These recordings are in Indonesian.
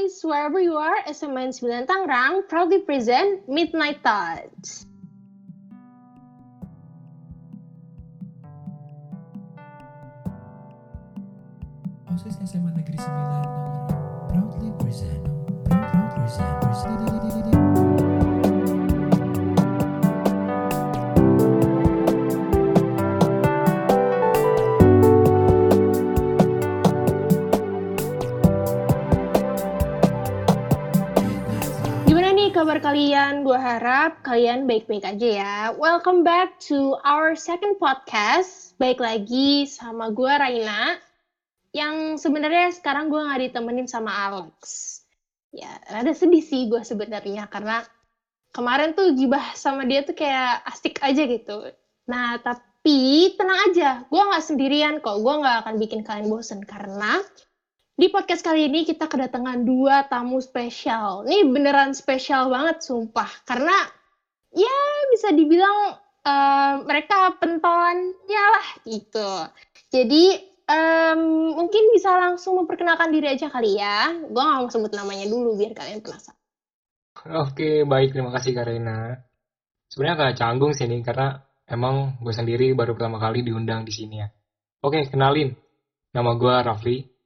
guys, wherever you are, SMN 9 Tangerang proudly present Midnight Thoughts. OSIS SMA Negeri 9 Tangerang proudly present proud, proud present, present. Kalian? Gue harap kalian baik-baik aja ya. Welcome back to our second podcast. Baik lagi sama gue Raina. Yang sebenarnya sekarang gue nggak ditemenin sama Alex. Ya, rada sedih sih gue sebenarnya karena kemarin tuh gibah sama dia tuh kayak asik aja gitu. Nah, tapi tenang aja, gue nggak sendirian kok. Gue nggak akan bikin kalian bosen karena di podcast kali ini kita kedatangan dua tamu spesial. Ini beneran spesial banget, sumpah. Karena ya bisa dibilang eh, mereka pentolannya lah gitu. Jadi em, mungkin bisa langsung memperkenalkan diri aja kali ya. Gue gak mau sebut namanya dulu biar kalian penasaran. Oke, baik. Terima kasih Karina. Sebenarnya agak canggung sih ini karena emang gue sendiri baru pertama kali diundang di sini ya. Oke, kenalin. Nama gue Rafli.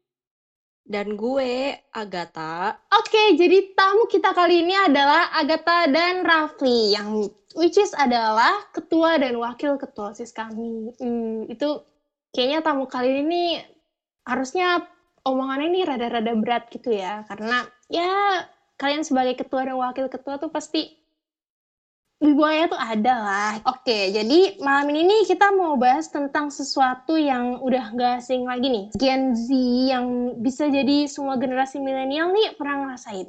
Dan gue, Agatha, Oke, jadi tamu kita kali ini adalah Agatha dan Rafli yang which is adalah ketua dan wakil ketua OSIS kami. Hmm, itu kayaknya tamu kali ini harusnya omongannya ini rada-rada berat gitu ya, karena ya kalian sebagai ketua dan wakil ketua tuh pasti Wibuaya tuh ada lah. Oke, jadi malam ini nih kita mau bahas tentang sesuatu yang udah gak asing lagi nih. Gen Z yang bisa jadi semua generasi milenial nih pernah ngerasain.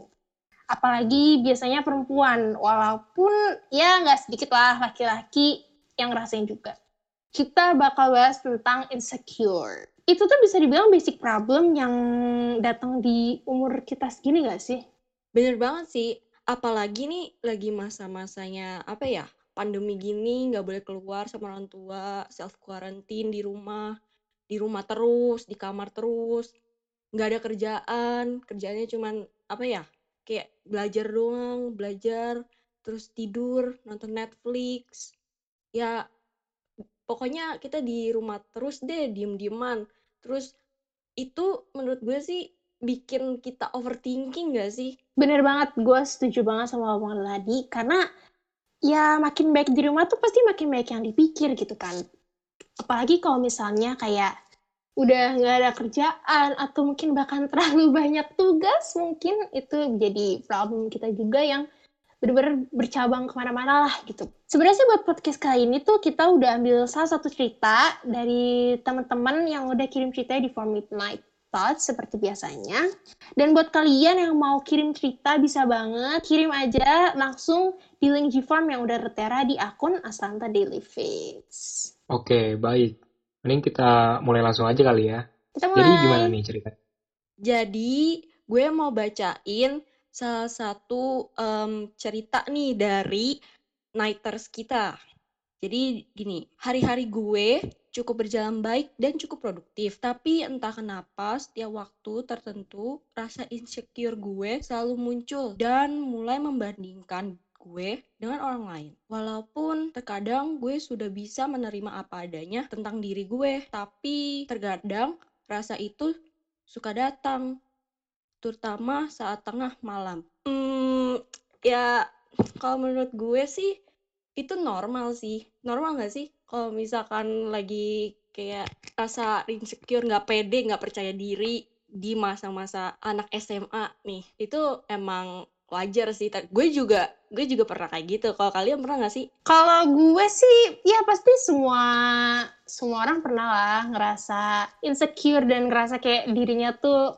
Apalagi biasanya perempuan, walaupun ya nggak sedikit lah laki-laki yang ngerasain juga. Kita bakal bahas tentang insecure. Itu tuh bisa dibilang basic problem yang datang di umur kita segini gak sih? bener banget sih. Apalagi nih lagi masa-masanya apa ya? Pandemi gini nggak boleh keluar sama orang tua, self quarantine di rumah, di rumah terus, di kamar terus, nggak ada kerjaan, kerjaannya cuman apa ya? Kayak belajar doang, belajar, terus tidur, nonton Netflix. Ya pokoknya kita di rumah terus deh, diem-dieman. Terus itu menurut gue sih bikin kita overthinking gak sih? Bener banget, gue setuju banget sama omongan tadi, karena ya makin baik di rumah tuh pasti makin baik yang dipikir gitu kan. Apalagi kalau misalnya kayak udah nggak ada kerjaan atau mungkin bahkan terlalu banyak tugas, mungkin itu jadi problem kita juga yang bener-bener bercabang ke mana-mana lah gitu. Sebenarnya buat podcast kali ini tuh kita udah ambil salah satu cerita dari teman-teman yang udah kirim cerita di form Midnight Thoughts seperti biasanya. Dan buat kalian yang mau kirim cerita bisa banget kirim aja langsung di link G-Form yang udah tertera di akun Aslanta Daily Fits. Oke, baik. Mending kita mulai langsung aja kali ya. Kita Jadi mulai. gimana nih ceritanya? Jadi gue mau bacain salah satu em, cerita nih dari Nighters kita. Jadi gini, hari-hari gue cukup berjalan baik dan cukup produktif. Tapi entah kenapa setiap waktu tertentu rasa insecure gue selalu muncul dan mulai membandingkan gue dengan orang lain. Walaupun terkadang gue sudah bisa menerima apa adanya tentang diri gue, tapi terkadang rasa itu suka datang, terutama saat tengah malam. Hmm, ya kalau menurut gue sih itu normal sih. Normal nggak sih? Kalau misalkan lagi kayak rasa insecure, nggak pede, nggak percaya diri di masa-masa anak SMA nih, itu emang wajar sih. Gue juga, gue juga pernah kayak gitu. Kalau kalian pernah nggak sih? Kalau gue sih, ya pasti semua semua orang pernah lah ngerasa insecure dan ngerasa kayak dirinya tuh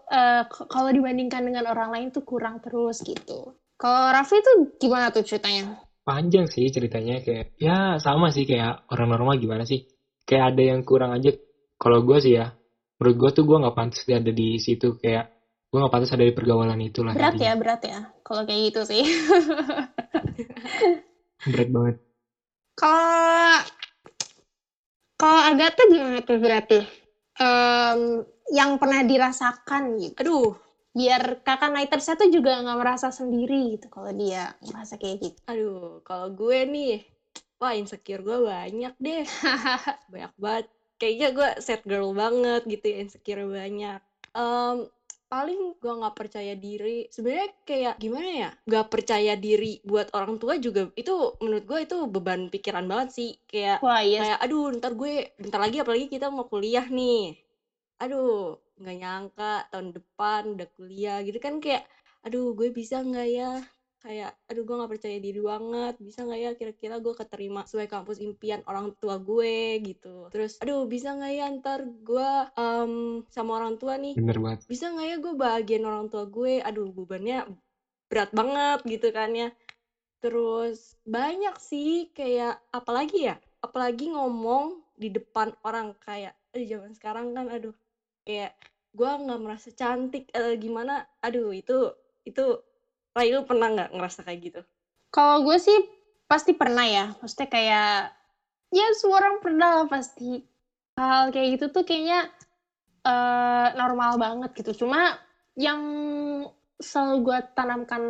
k- kalau dibandingkan dengan orang lain tuh kurang terus gitu. Kalau Raffi tuh gimana tuh ceritanya? Panjang sih ceritanya kayak ya sama sih kayak orang normal gimana sih? Kayak ada yang kurang aja. Kalau gue sih ya, menurut gue tuh gue nggak pantas ada di situ kayak gue nggak pantas ada di pergaulan itulah Berat tadinya. ya, berat ya. Kalau kayak gitu sih. Berat banget. Kalau kalau Agatha gimana tuh berarti? Em, yang pernah dirasakan gitu. Aduh, biar kakak Nighters tuh juga nggak merasa sendiri gitu kalau dia merasa kayak gitu. Aduh, kalau gue nih, wah insecure gue banyak deh. banyak banget. Kayaknya gue set girl banget gitu ya, insecure banyak. Em, paling gue nggak percaya diri. Sebenarnya kayak gimana ya? Nggak percaya diri buat orang tua juga itu menurut gue itu beban pikiran banget sih. Kayak Wah iya kayak aduh ntar gue bentar lagi apalagi kita mau kuliah nih aduh nggak nyangka tahun depan udah kuliah gitu kan kayak aduh gue bisa nggak ya? Kayak aduh gue nggak percaya diri banget bisa nggak ya kira-kira gue keterima sesuai kampus impian orang tua gue? Gitu. Terus aduh bisa nggak ya ntar gue em, sama orang tua nih bener banget. bisa nggak ya gue bahagian orang tua gue? Aduh bebannya berat banget gitu kan ya. Terus banyak sih kayak apalagi ya apalagi ngomong di depan orang kayak aduh zaman sekarang kan aduh kayak gue nggak merasa cantik eh, gimana aduh itu itu Rai lu pernah nggak ngerasa kayak gitu Kalau gue sih pasti pernah ya. Maksudnya kayak ya semua orang pernah lah pasti. Hal kayak gitu tuh kayaknya eh, normal banget gitu. Cuma yang selalu gue tanamkan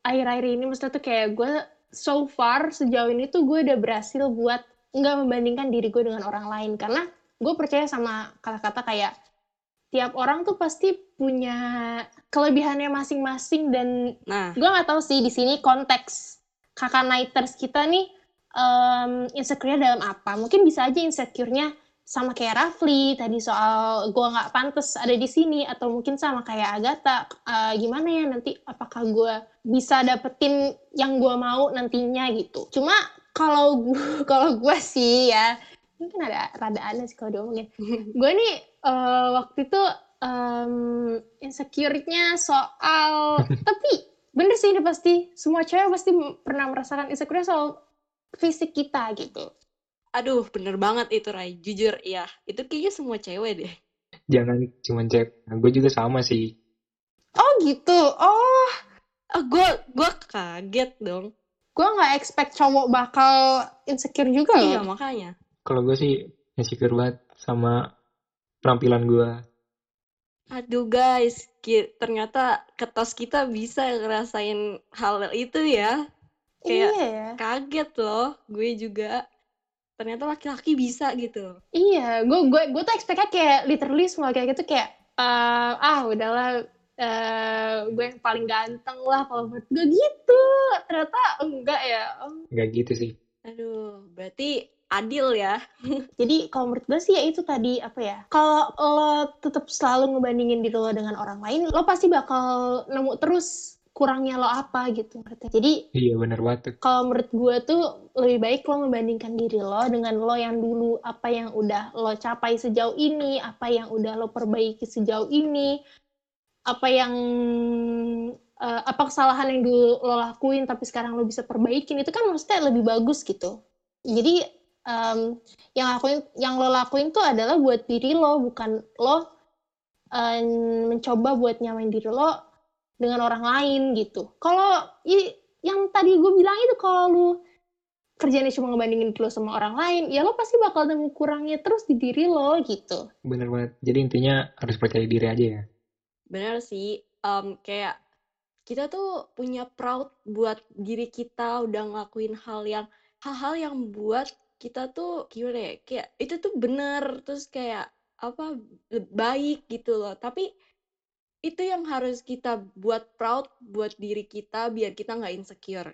akhir-akhir ini maksudnya tuh kayak gue so far sejauh ini tuh gue udah berhasil buat nggak membandingkan diri gue dengan orang lain karena gue percaya sama kata-kata kayak tiap orang tuh pasti punya kelebihannya masing-masing dan nah. gue nggak tahu sih di sini konteks kakak nighters kita nih um, insecure dalam apa. Mungkin bisa aja insecure-nya sama kayak Rafli tadi soal gue nggak pantas ada di sini atau mungkin sama kayak Agatha eh, gimana ya nanti apakah gue bisa dapetin yang gue mau nantinya gitu. Cuma kalau gue kalau gue sih ya mungkin ada rada aneh sih kalau diomongin. Gue nih eh, waktu itu em, insecure-nya soal tapi bener sih ini pasti semua cewek pasti pernah merasakan insecure soal fisik kita gitu. Aduh bener banget itu Rai jujur ya itu kayaknya semua cewek deh. Jangan cuma cek nah, gue juga sama sih. Oh gitu? Oh. Ah gue gue kaget dong. Gue nggak expect cowok bakal insecure juga iya loh. makanya. Kalau gue sih insecure banget sama penampilan gue Aduh guys, ternyata ketos kita bisa ngerasain hal itu ya. Kayak iya ya kaget loh, gue juga. Ternyata laki-laki bisa gitu. iya gue gue gue tuh expectnya kayak literally semua kayak gitu kayak eh, ah udahlah eh, gue yang paling ganteng lah kalau menurut gue gitu ternyata enggak ya Oh, nggak gitu sih Aduh, berarti adil ya. Jadi kalau menurut gue sih ya itu tadi apa ya? Kalau lo tetap selalu ngebandingin diri lo dengan orang lain, lo pasti bakal nemu terus kurangnya lo apa gitu. ngerti? Jadi iya bener banget tuh. kalau menurut gue tuh lebih baik lo membandingkan diri lo dengan lo yang dulu apa yang udah lo capai sejauh ini, apa yang udah lo perbaiki sejauh ini, apa yang eh, apa kesalahan yang dulu lo lakuin tapi sekarang lo bisa perbaikin itu kan maksudnya lebih bagus gitu. Jadi em, yang lakuin yang lo lakuin tuh adalah buat diri lo bukan lo em, mencoba buat nyamain diri lo dengan orang lain gitu. Kalau yang tadi gue bilang itu kalau lu kerjanya cuma ngebandingin lo sama orang lain, ya lo pasti bakal nemu kurangnya terus di diri lo gitu. bener banget jadi intinya harus percaya diri aja ya Bener sih, em, kayak kita tuh punya proud buat diri kita udah ngelakuin hal yang hal-hal yang buat kita tuh gimana ya kayak itu tuh bener terus kayak apa baik gitu loh. Tapi itu yang harus kita buat proud buat diri kita biar kita nggak insecure.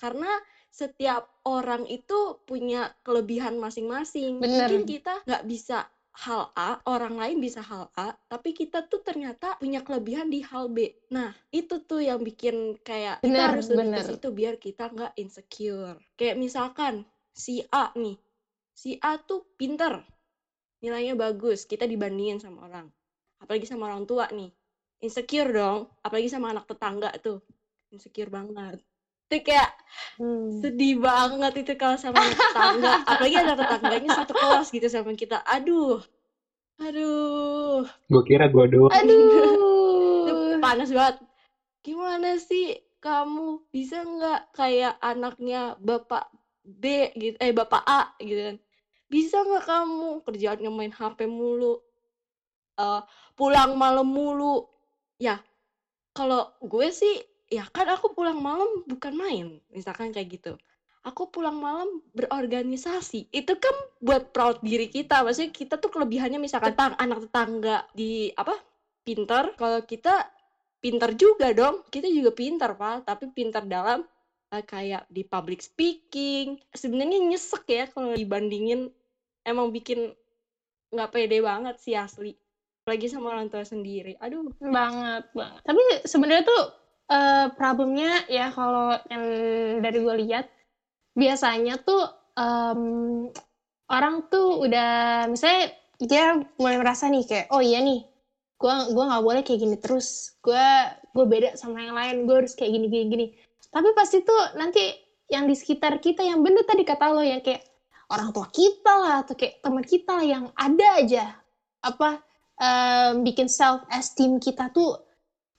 Karena setiap orang itu punya kelebihan masing-masing. Mungkin kita nggak bisa hal A, orang lain bisa hal A, tapi kita tuh ternyata punya kelebihan di hal B. Nah, itu tuh yang bikin kayak kita Bener, harus lebih ke situ biar kita nggak insecure. Kayak misalkan si A nih, si A tuh pinter, nilainya bagus, kita dibandingin sama orang. Apalagi sama orang tua nih, insecure dong. Apalagi sama anak tetangga tuh, insecure banget. Itu kayak Hmm. sedih banget itu kalau sama anak tetangga apalagi ada tetangganya satu kelas gitu sama kita aduh aduh gue kira gue doang itu Aduh. panas banget gimana sih kamu bisa nggak kayak anaknya bapak B gitu eh bapak A gitu kan bisa nggak kamu kerjaannya main HP mulu eh, pulang malam mulu Ya, kalau gue sih, ya kan aku pulang malam bukan main, misalkan kayak gitu. Aku pulang malam berorganisasi. Itu kan buat proud diri kita. Maksudnya kita tuh kelebihannya misalkan tang anak tetangga di apa? Pintar. Kalau kita pintar juga dong. Kita juga pintar, Pak. Tapi pintar dalam kayak di public speaking. Sebenarnya nyesek ya kalau dibandingin emang bikin nggak pede banget sih asli apalagi sama orang tua sendiri. Aduh. Banget banget. Tapi sebenarnya tuh uh, problemnya ya kalau yang dari gue lihat biasanya tuh um, orang tuh udah misalnya dia mulai merasa nih kayak oh iya nih gue gua nggak boleh kayak gini terus. Gue gue beda sama yang lain. Gue harus kayak gini gini gini tapi pasti tuh nanti yang di sekitar kita yang bener tadi kata lo ya kayak orang tua kita lah atau kayak teman kita yang ada aja. Apa um, bikin self esteem kita tuh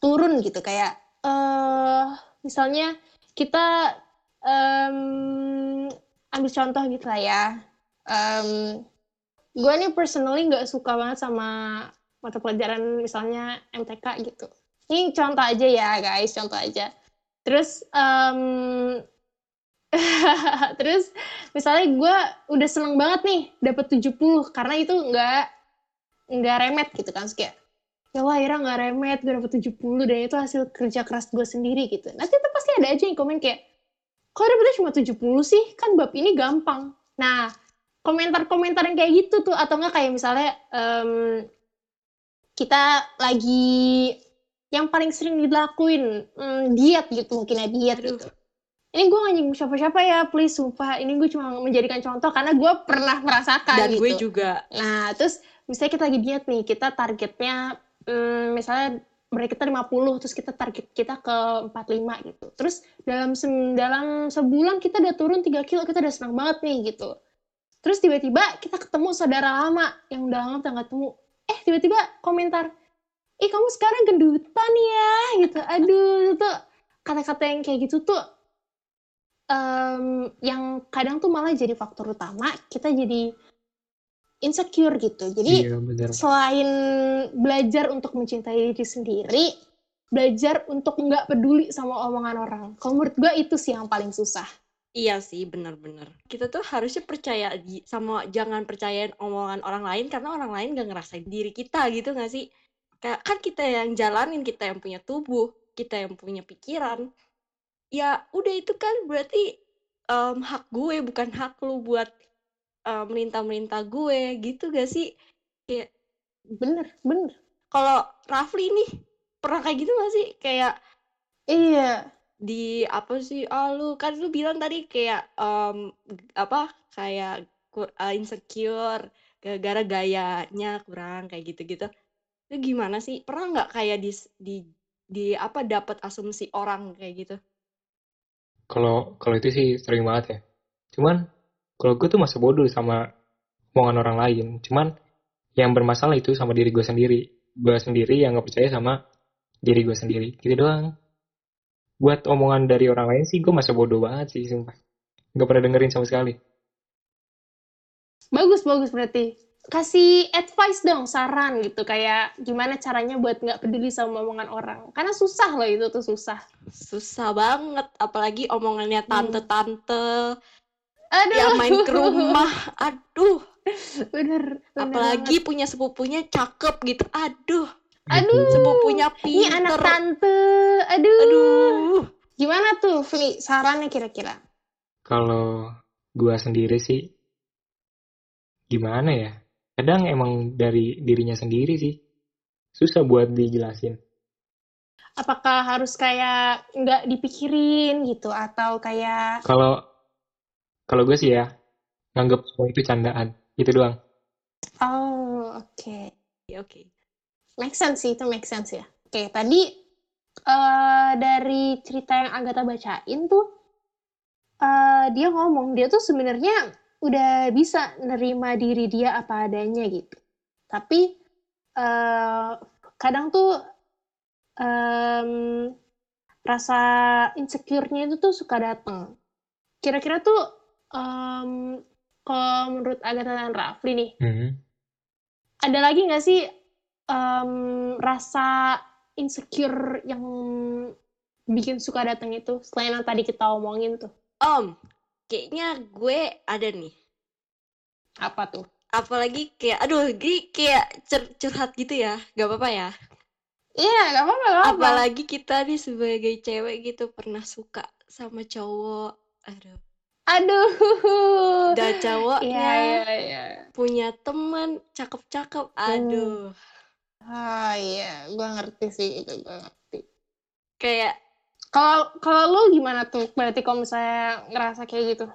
turun gitu. Kayak uh, misalnya kita um, ambil contoh gitu lah ya. Um, gue nih personally nggak suka banget sama mata pelajaran misalnya MTK gitu. Ini contoh aja ya guys contoh aja terus um, terus misalnya gue udah seneng banget nih dapet 70 karena itu nggak nggak remet gitu kan. Kayak ya wah Ira nggak remet gue dapet 70 dan itu hasil kerja keras gue sendiri gitu. Nanti itu pasti ada aja yang komen kayak kok dapetnya cuma 70 sih? Kan bab ini gampang. Nah komentar-komentar yang kayak gitu tuh atau enggak kayak misalnya um, kita lagi yang paling sering dilakuin um, diet gitu mungkin ya diet gitu ini gue gak nyinggung siapa-siapa ya, please sumpah. Ini gue cuma menjadikan contoh karena gue pernah merasakan Dan gitu. gue juga. Nah, terus misalnya kita lagi diet nih, kita targetnya hmm, misalnya berat kita 50, terus kita target kita ke 45 gitu. Terus dalam se dalam sebulan kita udah turun 3 kilo, kita udah senang banget nih gitu. Terus tiba-tiba kita ketemu saudara lama yang udah lama gak ketemu. Eh, tiba-tiba komentar, "Ih, kamu sekarang gendutan ya." gitu. Aduh, itu kata-kata yang kayak gitu tuh um, yang kadang tuh malah jadi faktor utama kita jadi insecure gitu. Jadi Iya, bener. selain belajar untuk mencintai diri sendiri, belajar untuk nggak peduli sama omongan orang. Kalau menurut gue itu sih yang paling susah. Iya sih, benar-benar. Kita tuh harusnya percaya sama jangan percayain omongan orang lain karena orang lain gak ngerasain diri kita gitu gak sih? Kayak kan kita yang jalanin, kita yang punya tubuh, kita yang punya pikiran. Ya udah itu kan berarti um, hak gue bukan hak lu buat uh, merintah-merintah gue gitu gak sih? Kayak Bener, bener. kalau Rafli nih pernah kayak gitu gak sih? Kayak Iya. di apa sih ah lu kan lu bilang tadi kayak g- apa kayak uh, insecure gara-gara gayanya kurang kayak gitu-gitu itu gimana sih pernah nggak kayak di di di apa dapat asumsi orang kayak gitu Kalau kalau itu sih sering banget ya. Cuman kalau gue tuh masih bodoh sama omongan orang lain. Cuman yang bermasalah itu sama diri gue sendiri. Gue sendiri yang nggak percaya sama diri gue sendiri. Gitu doang. Buat omongan dari orang lain sih gue masih bodoh banget sih sumpah. Gak pernah dengerin sama sekali. Bagus, bagus berarti. Kasih advice dong, saran gitu. Kayak gimana caranya buat nggak peduli sama omongan orang. Karena susah loh itu tuh susah. susah banget apalagi omongannya Hmm. tante-tante Aduh. yang main ke rumah aduh Bener, bener apalagi banget. punya sepupunya cakep gitu aduh Aduh. sepupunya Ini anak pinter tante. Aduh. aduh Gimana tuh, Fli? Sarannya kira-kira? Kalau gue sendiri sih gimana ya? Kadang emang dari dirinya sendiri sih. Susah buat dijelasin. Apakah harus kayak nggak dipikirin gitu atau kayak Kalau kalau gue sih ya nganggap semua itu candaan. Itu doang. oh oke oke make sense sih itu make sense ya. Oke tadi eh dari cerita yang Agatha bacain tuh eh dia ngomong dia tuh sebenarnya udah bisa nerima diri dia apa adanya gitu. Tapi eh kadang tuh em, rasa insecure-nya itu tuh suka datang. Kira-kira tuh em, kalau menurut Agatha dan Rafli nih, Mhm. ada lagi nggak sih em, rasa insecure yang bikin suka datang itu selain yang tadi kita omongin tuh Om, kayaknya gue ada nih. apa tuh Apalagi kayak, aduh, gini kayak cur- curhat gitu ya. Gak apa-apa ya. iya gak apa-apa Apalagi kita nih sebagai cewek gitu pernah suka sama cowok. Aduh. aduh Dan cowoknya iya iya iya punya teman cakep-cakep. Aduh. ah iya gua ngerti sih itu gua ngerti Kayak, kalau kalau lu gimana tuh berarti kalau misalnya ngerasa kayak gitu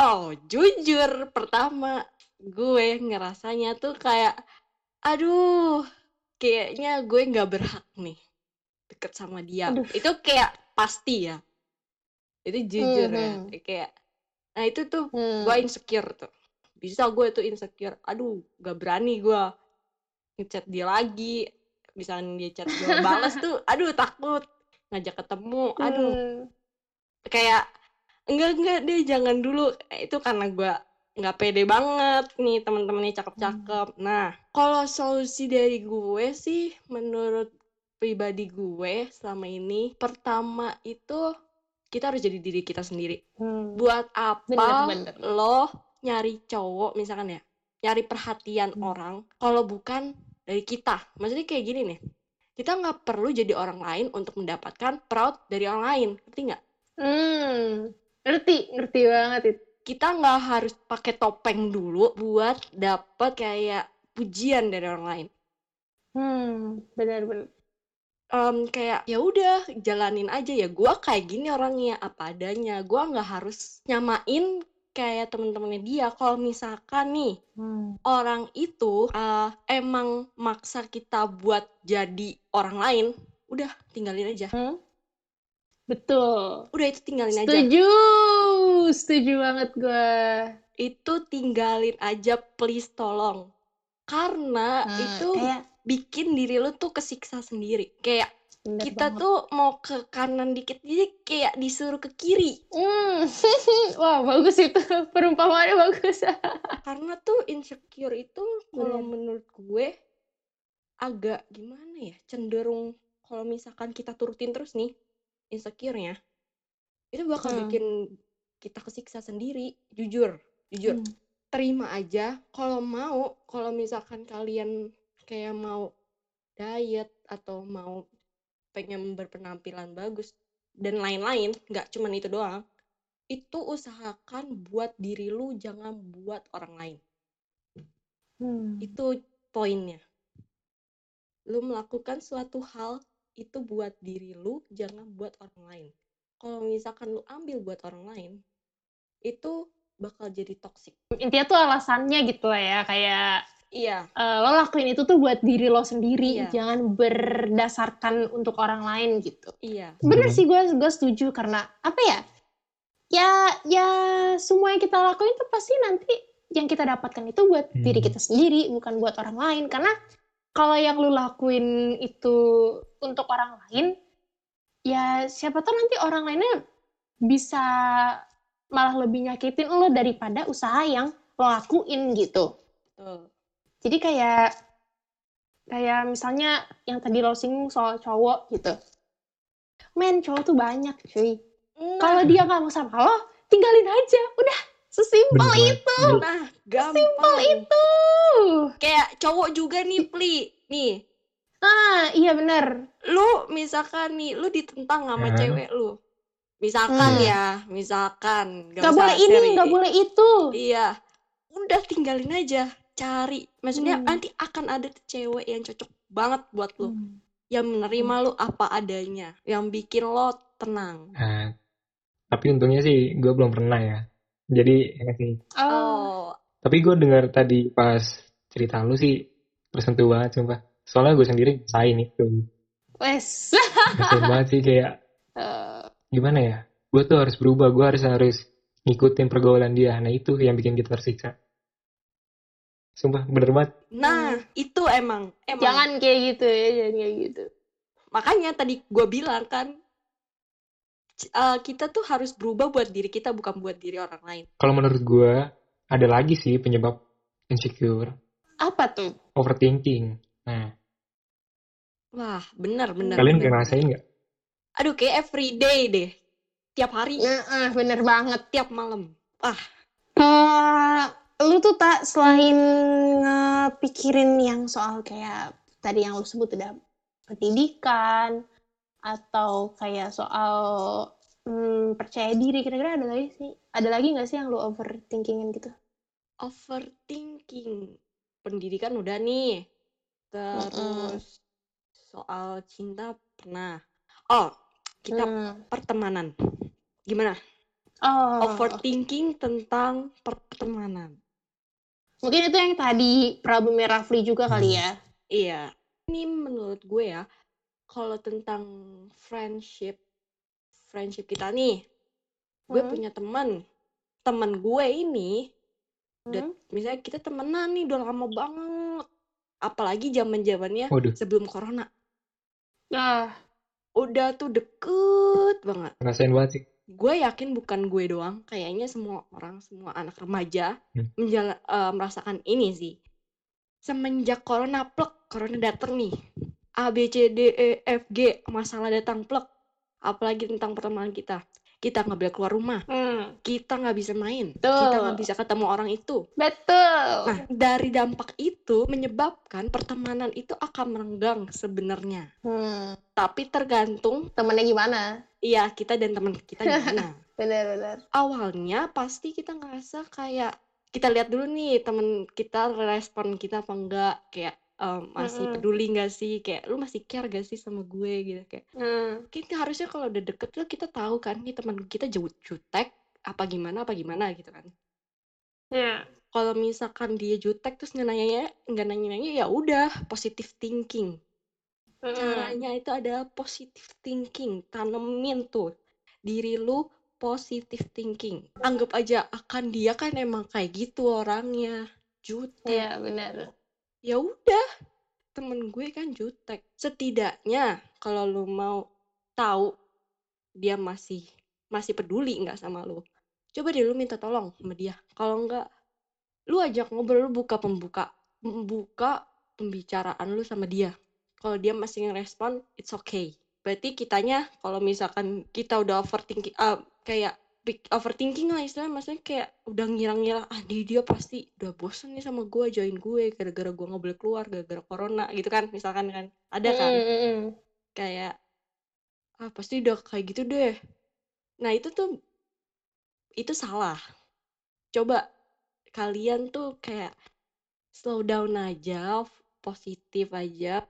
oh jujur pertama gue ngerasanya tuh kayak, aduh, kayaknya gue nggak berhak nih deket sama dia. Aduh. Itu kayak pasti ya. Itu jujur ya. Mhm. Kayak, nah itu tuh Hmm. gue insecure tuh. Bisa gue tuh insecure. Aduh, gak berani gue ngechat dia lagi. Misalnya dia chat gue balas tuh, aduh takut ngajak ketemu. Aduh, Hmm. kayak enggak enggak deh jangan dulu Eh, itu karena gua nggak pede banget nih teman-temannya cakep-cakep nah kalau solusi dari gue sih menurut pribadi gue selama ini pertama itu kita harus jadi diri kita sendiri Hmm. buat apa Bener, bener. lo nyari cowok misalkan ya nyari perhatian Hmm. orang kalau bukan dari kita maksudnya kayak gini nih kita nggak perlu jadi orang lain untuk mendapatkan proud dari orang lain ngerti nggak Hmm, ngerti, ngerti banget itu. kita nggak harus pakai topeng dulu buat dapet kayak pujian dari orang lain Hmm, benar-benar. Em, kayak ya udah jalanin aja ya gua kayak gini orangnya apa adanya gua nggak harus nyamain kayak temen-temennya dia kalau misalkan nih Hmm. orang itu eh, emang maksa kita buat jadi orang lain udah tinggalin aja Hmm? Betul. udah itu tinggalin aja Setuju, setuju banget gue. itu tinggalin aja please tolong karena Hmm, itu kayak bikin diri lu tuh kesiksa sendiri kayak bener kita banget. tuh mau ke kanan dikit jadi kayak disuruh ke kiri Hmm. Wah, bagus itu. Perumpamaannya bagus. karena tuh insecure itu kalau Bener. menurut gue agak gimana ya cenderung kalau misalkan kita turutin terus nih insecure-nya itu bakal Hmm. bikin kita kesiksa sendiri jujur jujur Hmm. terima aja kalau mau kalau misalkan kalian kayak mau diet atau mau pengen berpenampilan bagus dan lain-lain nggak cuman itu doang itu usahakan buat diri lu jangan buat orang lain. Hmm. itu poinnya. Lu melakukan suatu hal itu buat diri lu jangan buat orang lain. Kalau misalkan lu ambil buat orang lain itu bakal jadi toxic. Intinya tuh alasannya gitu lah ya, kayak iya eh, lo lakuin itu tuh buat diri lo sendiri, Iya. jangan berdasarkan untuk orang lain gitu. iya Bener Hmm. sih gue gue setuju karena apa ya? Ya ya semua yang kita lakuin tuh pasti nanti yang kita dapatkan itu buat diri Hmm. kita sendiri bukan buat orang lain karena kalau yang lu lakuin itu untuk orang lain ya siapa tahu nanti orang lainnya bisa malah lebih nyakitin lo daripada usaha yang lo lakuin gitu. betul Jadi kayak kayak misalnya yang tadi lo singgung soal cowok gitu. Men, cowok tuh banyak, cuy. Kalau dia nggak mau sama lo, tinggalin aja. Udah, sesimpel Bener itu. nah gampang Itu. kayak cowok juga nih pli nih Ah, iya bener. lu misalkan nih lu ditentang sama Hmm. cewek lu misalkan Hmm. ya misalkan Gak usah boleh ini, gak boleh itu. iya udah tinggalin aja cari maksudnya Hmm. nanti akan ada cewek yang cocok banget buat lu Hmm. yang menerima lu apa adanya yang bikin lo tenang Nah, tapi untungnya sih gue belum pernah ya. Jadi enak sih. Oh. Tapi gue dengar tadi pas cerita lu sih tersentuh banget sumpah. Soalnya gue sendiri ngerasain itu. Wes. Banget sih kayak Eh, gimana ya? Gue tuh harus berubah. Gue harus harus ngikutin pergaulan dia. Nah itu yang bikin kita tersiksa. Sumpah bener banget. nah itu emang emang jangan kayak gitu ya, jangan kayak gitu. makanya tadi gue bilang kan eh, kita tuh harus berubah buat diri kita bukan buat diri orang lain Kalau menurut gue ada lagi sih penyebab insecure. Apa tuh? Overthinking. Nah, Wah, benar benar. Kalian benar, ngerasain nggak? Aduh, kayak everyday deh. Tiap hari, Nah, bener banget. tiap malam. Eh, lu tuh tak selain ngepikirin yang soal kayak tadi yang lu sebut udah pendidikan atau kayak soal hmm, percaya diri kira-kira ada lagi sih ada lagi nggak sih yang lu overthinkingin gitu Overthinking. Pendidikan udah nih. Terus soal cinta pernah. Oh, kita Hmm. pertemanan. Gimana? oh Overthinking tentang pertemanan. Mungkin itu yang tadi problemnya Rafli juga kali ya Iya. Ini menurut gue ya, kalau tentang friendship, friendship kita nih, gue Hmm. punya teman. Teman gue ini, udah, Hmm. misalnya kita temenan nih udah lama banget. Apalagi zaman zamannya Waduh, sebelum corona. ah Udah tuh deket banget. ngerasain banget sih. Gue yakin bukan gue doang, kayaknya semua orang, semua anak remaja Hmm. menjala- eh, merasakan ini sih. Semenjak corona plek, corona dateng nih. A, B, C, D, E, F, G, masalah datang plek. Apalagi tentang pertemanan kita. Kita nggak boleh keluar rumah. hmm. Kita nggak bisa main. Betul. Kita nggak bisa ketemu orang itu. betul Nah, dari dampak itu menyebabkan pertemanan itu akan merenggang sebenarnya. Hmm. Tapi tergantung, temennya gimana iya kita dan teman kita gimana. bener-bener awalnya pasti kita ngerasa kayak kita lihat dulu nih temen kita respon kita apa enggak kayak em, masih Mm-mm. peduli nggak sih kayak lu masih care gak sih sama gue gitu kayak hmm. kita harusnya kalau udah deket tuh kita tahu kan nih teman kita jauh jutek apa gimana apa gimana gitu kan ya kalau misalkan dia jutek terus nggak nanya nggak nanya nanya ya udah positive thinking Hmm. caranya itu adalah positive thinking tanemin tuh diri lu positive thinking anggap aja akan dia kan emang kayak gitu orangnya jutek Iya benar. Ya udah temen gue kan jutek. Setidaknya kalau lu mau tahu dia masih masih peduli nggak sama lu coba deh lu minta tolong sama dia. Kalau nggak lu ajak ngobrol lu buka pembuka membuka pembicaraan lu sama dia. Kalau dia masih ngerespon it's okay. Berarti kitanya kalau misalkan kita udah overthinking ah, kayak pik- overthinking lah istilahnya. Maksudnya kayak udah ngira-ngira ah dia, dia pasti udah bosen nih sama gue join gue gara-gara gue nggak boleh keluar gara-gara corona gitu kan misalkan kan. Ada kan? Hmm, hmm, hmm. kayak ah pasti udah kayak gitu deh. Nah itu tuh itu salah. Coba kalian tuh kayak slow down aja positif aja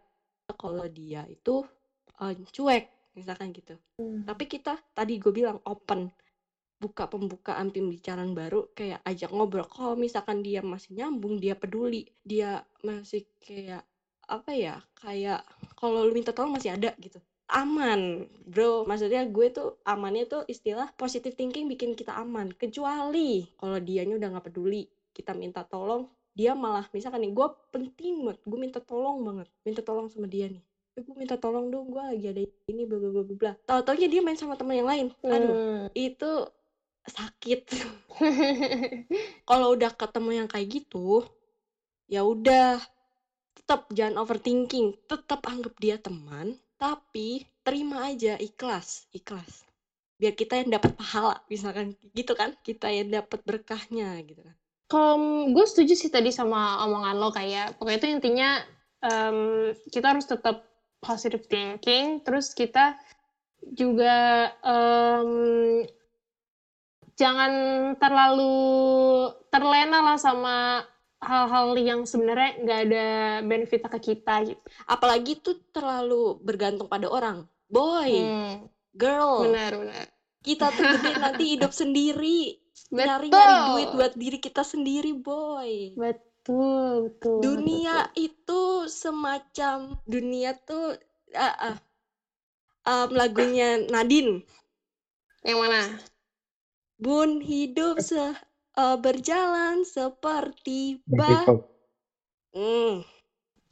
kalau dia itu eh, cuek misalkan gitu. Hmm. tapi kita tadi gue bilang open buka pembukaan pembicaraan baru kayak ajak ngobrol kalau misalkan dia masih nyambung dia peduli. Dia masih kayak apa ya kayak kalau lu minta tolong masih ada gitu. Aman bro. Maksudnya gue tuh amannya tuh istilah positive thinking bikin kita aman. Kecuali kalau dianya udah nggak peduli kita minta tolong dia malah misalkan nih gue penting banget gue minta tolong banget minta tolong sama dia nih. Eh, gue minta tolong dong gue lagi ada ini bla bla bla bla tahu taunya dia main sama teman yang lain. Aduh Hmm. itu sakit. Kalau udah ketemu yang kayak gitu ya udah tetap jangan overthinking tetap anggap dia teman tapi terima aja ikhlas ikhlas. Biar kita yang dapat pahala misalkan gitu kan kita yang dapat berkahnya gitu kan. Kalau gue setuju sih tadi sama omongan lo kayak pokoknya itu intinya em, kita harus tetap positive thinking, terus kita juga em, jangan terlalu terlena lah sama hal-hal yang sebenarnya nggak ada benefitnya ke kita gitu. apalagi tuh terlalu bergantung pada orang boy Hmm, girl benar benar. kita tuh gede nanti hidup sendiri nyari Betul. nyari duit buat diri kita sendiri boy Betul betul. dunia itu semacam dunia tuh ah, ah. Em, lagunya Nadine betul. Yang mana? Bun hidup se eh, berjalan seperti kok hmm,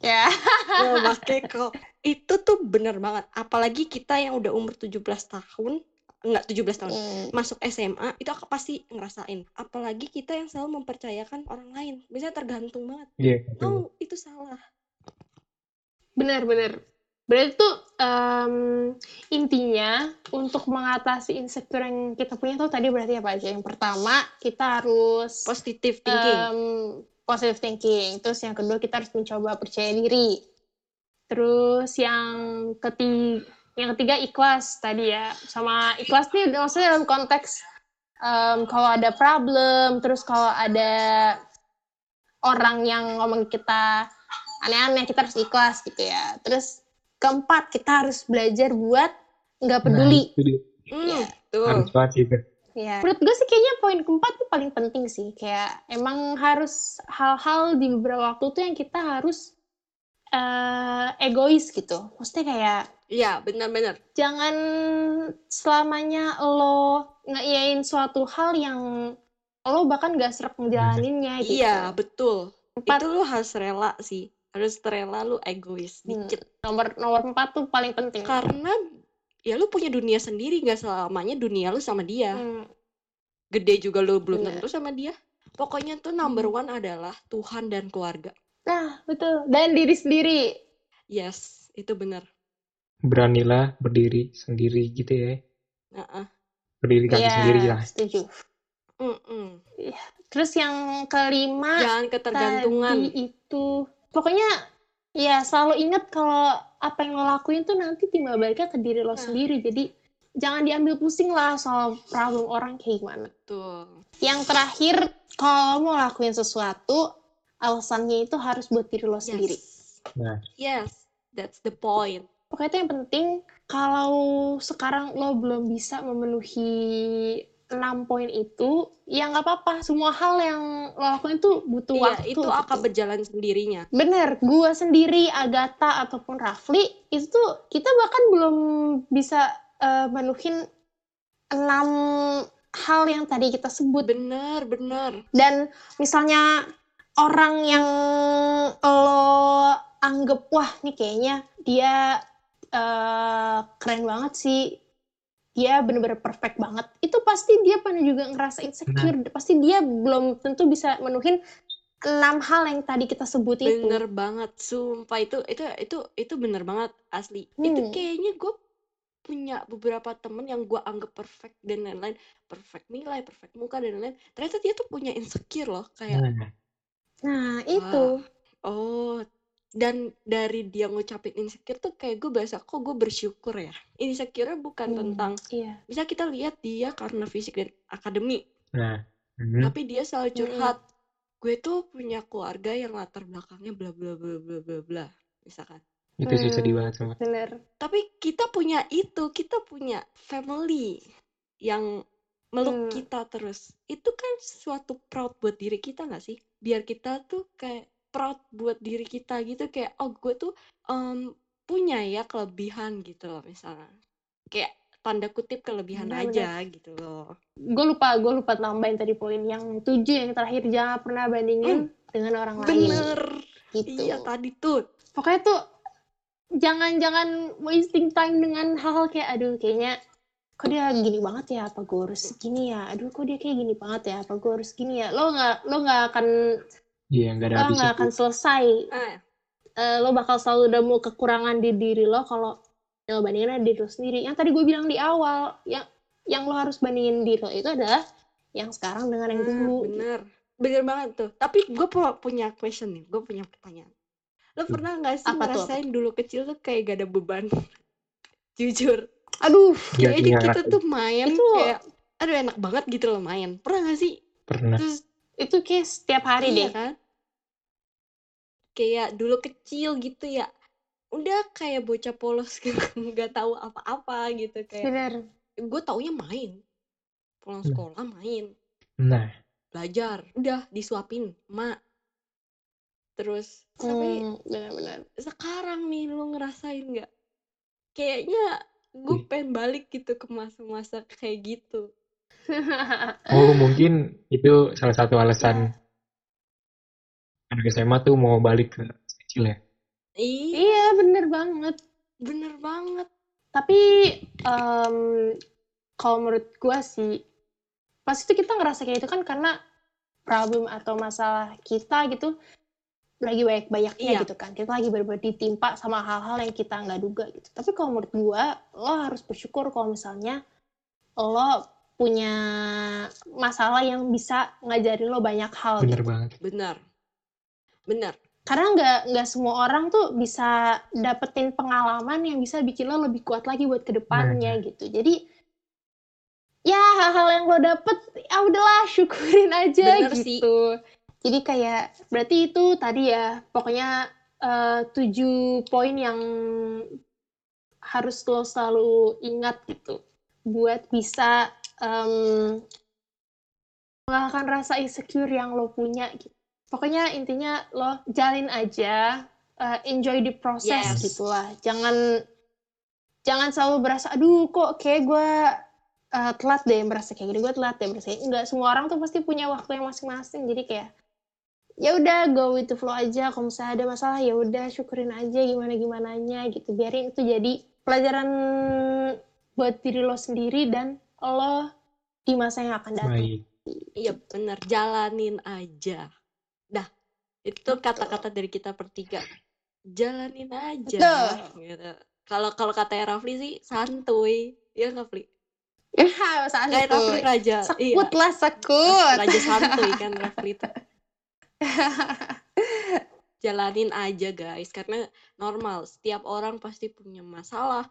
Ya. oh, pakai kok itu tuh bener banget apalagi kita yang udah umur 17 tahun enggak 17 tahun Hmm. masuk SMA itu aku pasti ngerasain apalagi kita yang selalu mempercayakan orang lain biasanya tergantung banget Iya, betul. no itu salah Benar benar. Berarti tuh em, intinya untuk mengatasi insecure yang kita punya tuh tadi berarti apa aja? Yang pertama kita harus Positive thinking. em, positive thinking. Terus yang kedua kita harus mencoba percaya diri. Terus yang ketiga, yang ketiga ikhlas tadi ya. Sama ikhlas nih maksudnya dalam konteks em, kalau ada problem, terus kalau ada orang yang ngomong kita aneh-aneh, kita harus ikhlas gitu ya. Terus keempat kita harus belajar buat nggak peduli. Nah, itu dia. Hmm, Iya. tuh. Harus banget sih itu. Ya. Menurut gue sih kayaknya poin keempat tuh paling penting sih. Kayak emang harus hal-hal di beberapa waktu tuh yang kita harus eh, egois gitu. Maksudnya kayak Iya, benar-benar. jangan selamanya lo ngeiyain suatu hal yang lo bahkan gak serap ngejalaninnya gitu. Iya, betul. Empat, Itu lu harus rela sih. Harus rela lu egois Hmm. dikit. nomor nomor empat tuh paling penting. Karena ya lu punya dunia sendiri, nggak selamanya dunia lu sama dia. Hmm, Gede juga lu belum Benar. tentu sama dia. Pokoknya tuh number Hmm. one adalah Tuhan dan keluarga. Nah, betul. Dan diri sendiri. Yes, itu benar. Beranilah berdiri sendiri gitu ya. Nah, Berdiri kaki Iya, sendiri lah. setuju. mm Terus yang kelima Jangan ketergantungan. tadi itu pokoknya ya selalu ingat kalau apa yang lo lakuin tuh nanti timbal baliknya ke diri lo Nah. sendiri jadi jangan diambil pusing lah soal problem orang kayak gimana Tuh. yang terakhir kalau mau lakuin sesuatu alasannya itu harus buat diri lo sendiri Yes. Nah. Yes, that's the point. pokoknya itu yang penting kalau sekarang lo belum bisa memenuhi enam poin itu ya nggak apa-apa semua hal yang lo lakuin tuh butuh Iya, waktu itu akan gitu. berjalan sendirinya. Bener, gua sendiri, Agatha ataupun Rafli itu tuh kita bahkan belum bisa eh, menuhin enam hal yang tadi kita sebut. Bener, bener. Dan misalnya orang yang lo anggap wah nih kayaknya dia eh, keren banget sih, dia bener-bener perfect banget. Itu pasti dia pernah juga ngerasa insecure. Pasti dia belum tentu bisa menuhin enam hal yang tadi kita sebut itu. Bener banget, sumpah itu itu itu itu bener banget asli. Itu Hmm. kayaknya gue punya beberapa temen yang gue anggap perfect dan lain-lain, perfect nilai, perfect muka dan lain-lain. Ternyata dia tuh punya insecure loh, kayak Nah, Nah, itu. oh dan dari dia ngucapin insecure tuh kayak gue berasa kok gue bersyukur ya. Insecure bukan Hmm, tentang Iya. bisa kita lihat dia karena fisik dan akademik, nah. Hmm. tapi dia selalu Mm-mm. curhat. Gue tuh punya keluarga yang latar belakangnya bla bla bla bla bla bla, misalkan. Itu sih sedih Hmm, banget semua. Bener. Tapi kita punya itu, kita punya family yang meluk Hmm. kita terus. Itu kan suatu proud buat diri kita nggak sih? Biar kita tuh kayak proud buat diri kita gitu kayak oh gue tuh em, punya ya kelebihan gitu loh misalnya. Kayak tanda kutip kelebihan Benar, aja gitu loh. Gue lupa, gue lupa tambahin tadi poin yang tujuh yang terakhir jangan pernah bandingin dengan orang lain. Hmm. Bener. Gitu. Iya tadi tuh. Pokoknya tuh jangan jangan wasting time dengan hal-hal kayak aduh kayaknya kok dia gini banget ya apa gue harus gini ya aduh kok dia kayak gini banget ya apa gue harus gini ya lo nggak lo nggak akan Iya, nggak ada lo habisnya. nggak akan selesai Ah, Eh, lo bakal selalu nemu kekurangan di diri lo kalau yang lo bandingin diri lo sendiri. Yang tadi gue bilang di awal, yang yang lo harus bandingin diri lo itu adalah yang sekarang dengan yang nah, dulu. bener. Bener banget tuh. Tapi gue punya question nih, gue punya pertanyaan. Lo Hmm. pernah nggak sih Apa tuh, ngerasain dulu kecil tuh kayak gak ada beban? Jujur. Aduh, iya, kita ngerasain. tuh main Itu- kayak, aduh enak banget gitu loh main. Pernah gak sih? Pernah. Terus itu kayak setiap hari iya deh. kan? Kayak dulu kecil gitu ya. Udah kayak bocah polos gitu, nggak tahu apa-apa gitu kayak. Bener. Gue taunya main. Pulang Hmm. sekolah main. Nah, Belajar. Udah disuapin, mak. Terus sampai Hmm, bener-bener. sekarang nih lu ngerasain nggak? Kayaknya gue Wih. pengen balik gitu ke masa-masa kayak gitu. oh mungkin itu salah satu alasan Ya. Anak SMA tuh mau balik ke kecil ya. Iya, iya, bener banget. bener banget. Tapi em, kalau menurut gue sih, pas itu kita ngerasa kayak itu kan karena problem atau masalah kita gitu, lagi banyak-banyaknya Iya. gitu kan. Kita lagi benar-benar ditimpa sama hal-hal yang kita nggak duga gitu. Tapi kalau menurut gua, lo harus bersyukur kalau misalnya lo punya masalah yang bisa ngajarin lo banyak hal bener gitu. banget Benar. Benar. Karena nggak nggak semua orang tuh bisa dapetin pengalaman yang bisa bikin lo lebih kuat lagi buat ke depannya gitu. Jadi ya hal-hal yang lo dapet ya udahlah syukurin aja Bener sih. gitu. Jadi kayak berarti itu tadi ya pokoknya eh, tujuh poin yang harus lo selalu ingat gitu buat bisa em, mengalahkan rasa insecure yang lo punya gitu. Pokoknya intinya lo jalin aja, eh, enjoy the process Yes. gitu lah. Jangan jangan selalu berasa aduh kok kayak gue eh, telat deh merasa kayak gini gue telat deh merasa kayak enggak semua orang tuh pasti punya waktu yang masing-masing. Jadi kayak ya udah go with the flow aja. Kalau misalnya ada masalah ya udah syukurin aja gimana gimananya gitu. Biarin itu jadi pelajaran buat diri lo sendiri dan lo di masa yang akan datang. Baik. Iya benar, jalanin aja. Itu kata-kata dari kita bertiga. Jalanin aja. Betul. Gitu. Kalau kalau katanya Rafli sih santuy, ya nggak Fli? ya saat Kayak Rafli raja, iya, sekut lah sekut raja santuy kan Rafli itu. Jalanin aja guys, karena normal. Setiap orang pasti punya masalah.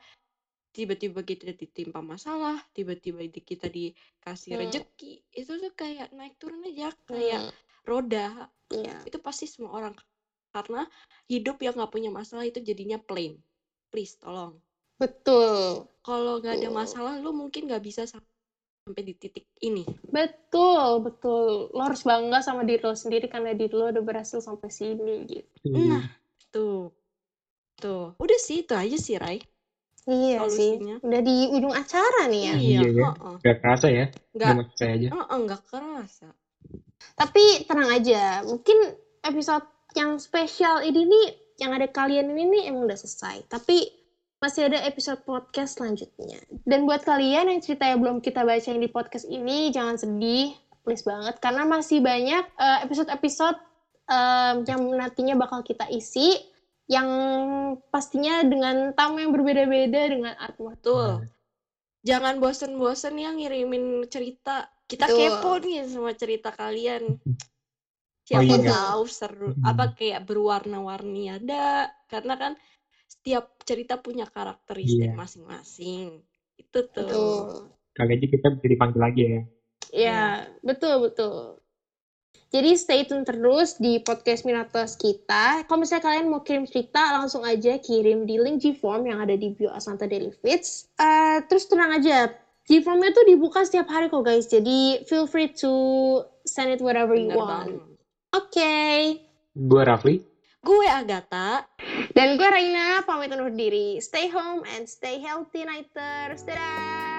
Tiba-tiba kita ditimpa masalah, tiba-tiba kita dikasih Hmm. rejeki. Itu tuh kayak naik turun aja, kayak Hmm, roda. iya. itu pasti semua orang karena hidup yang nggak punya masalah itu jadinya plain. Please tolong. Betul. Kalau nggak ada masalah lu mungkin nggak bisa sam- sampai di titik ini. Betul betul. Lo harus bangga sama diri lo sendiri karena diri lo udah berhasil sampai sini gitu. Nah tuh. Tuh. Udah sih itu aja sih Rai iya sih. Solusinya. udah di ujung acara nih ya. Iya, ya. heeh. Gak kerasa ya? Gak saya aja. Heeh, nggak kerasa Tapi tenang aja, mungkin episode yang spesial ini nih, yang ada kalian ini nih emang udah selesai. Tapi masih ada episode podcast selanjutnya. Dan buat kalian yang ceritanya belum kita bacain di podcast ini, jangan sedih, please banget. Karena masih banyak eh, episode-episode em, yang nantinya bakal kita isi, yang pastinya dengan tamu yang berbeda-beda, dengan Nah. jangan bosen-bosen ya ngirimin cerita kita Betul. kepo nih sama cerita kalian Oh siapa iya. tahu seru Hmm. apa kayak berwarna-warni ada karena kan setiap cerita punya karakteristik Iya. masing-masing itu tuh Betul. Kali aja kita bisa dipanggil lagi ya Ya, betul betul. Jadi stay tune terus di podcast Minatos kita. Kalau misalnya kalian mau kirim cerita, langsung aja kirim di link G-Form yang ada di bio Asanta Daily Fits. Eh, terus tenang aja, G-Formnya tuh dibuka setiap hari kok guys. Jadi feel free to send it wherever you bener want. Oke. Gue Rafli gue Agatha Dan gue Raina, pamit undur diri. Stay home and stay healthy, Nighters. Dadah!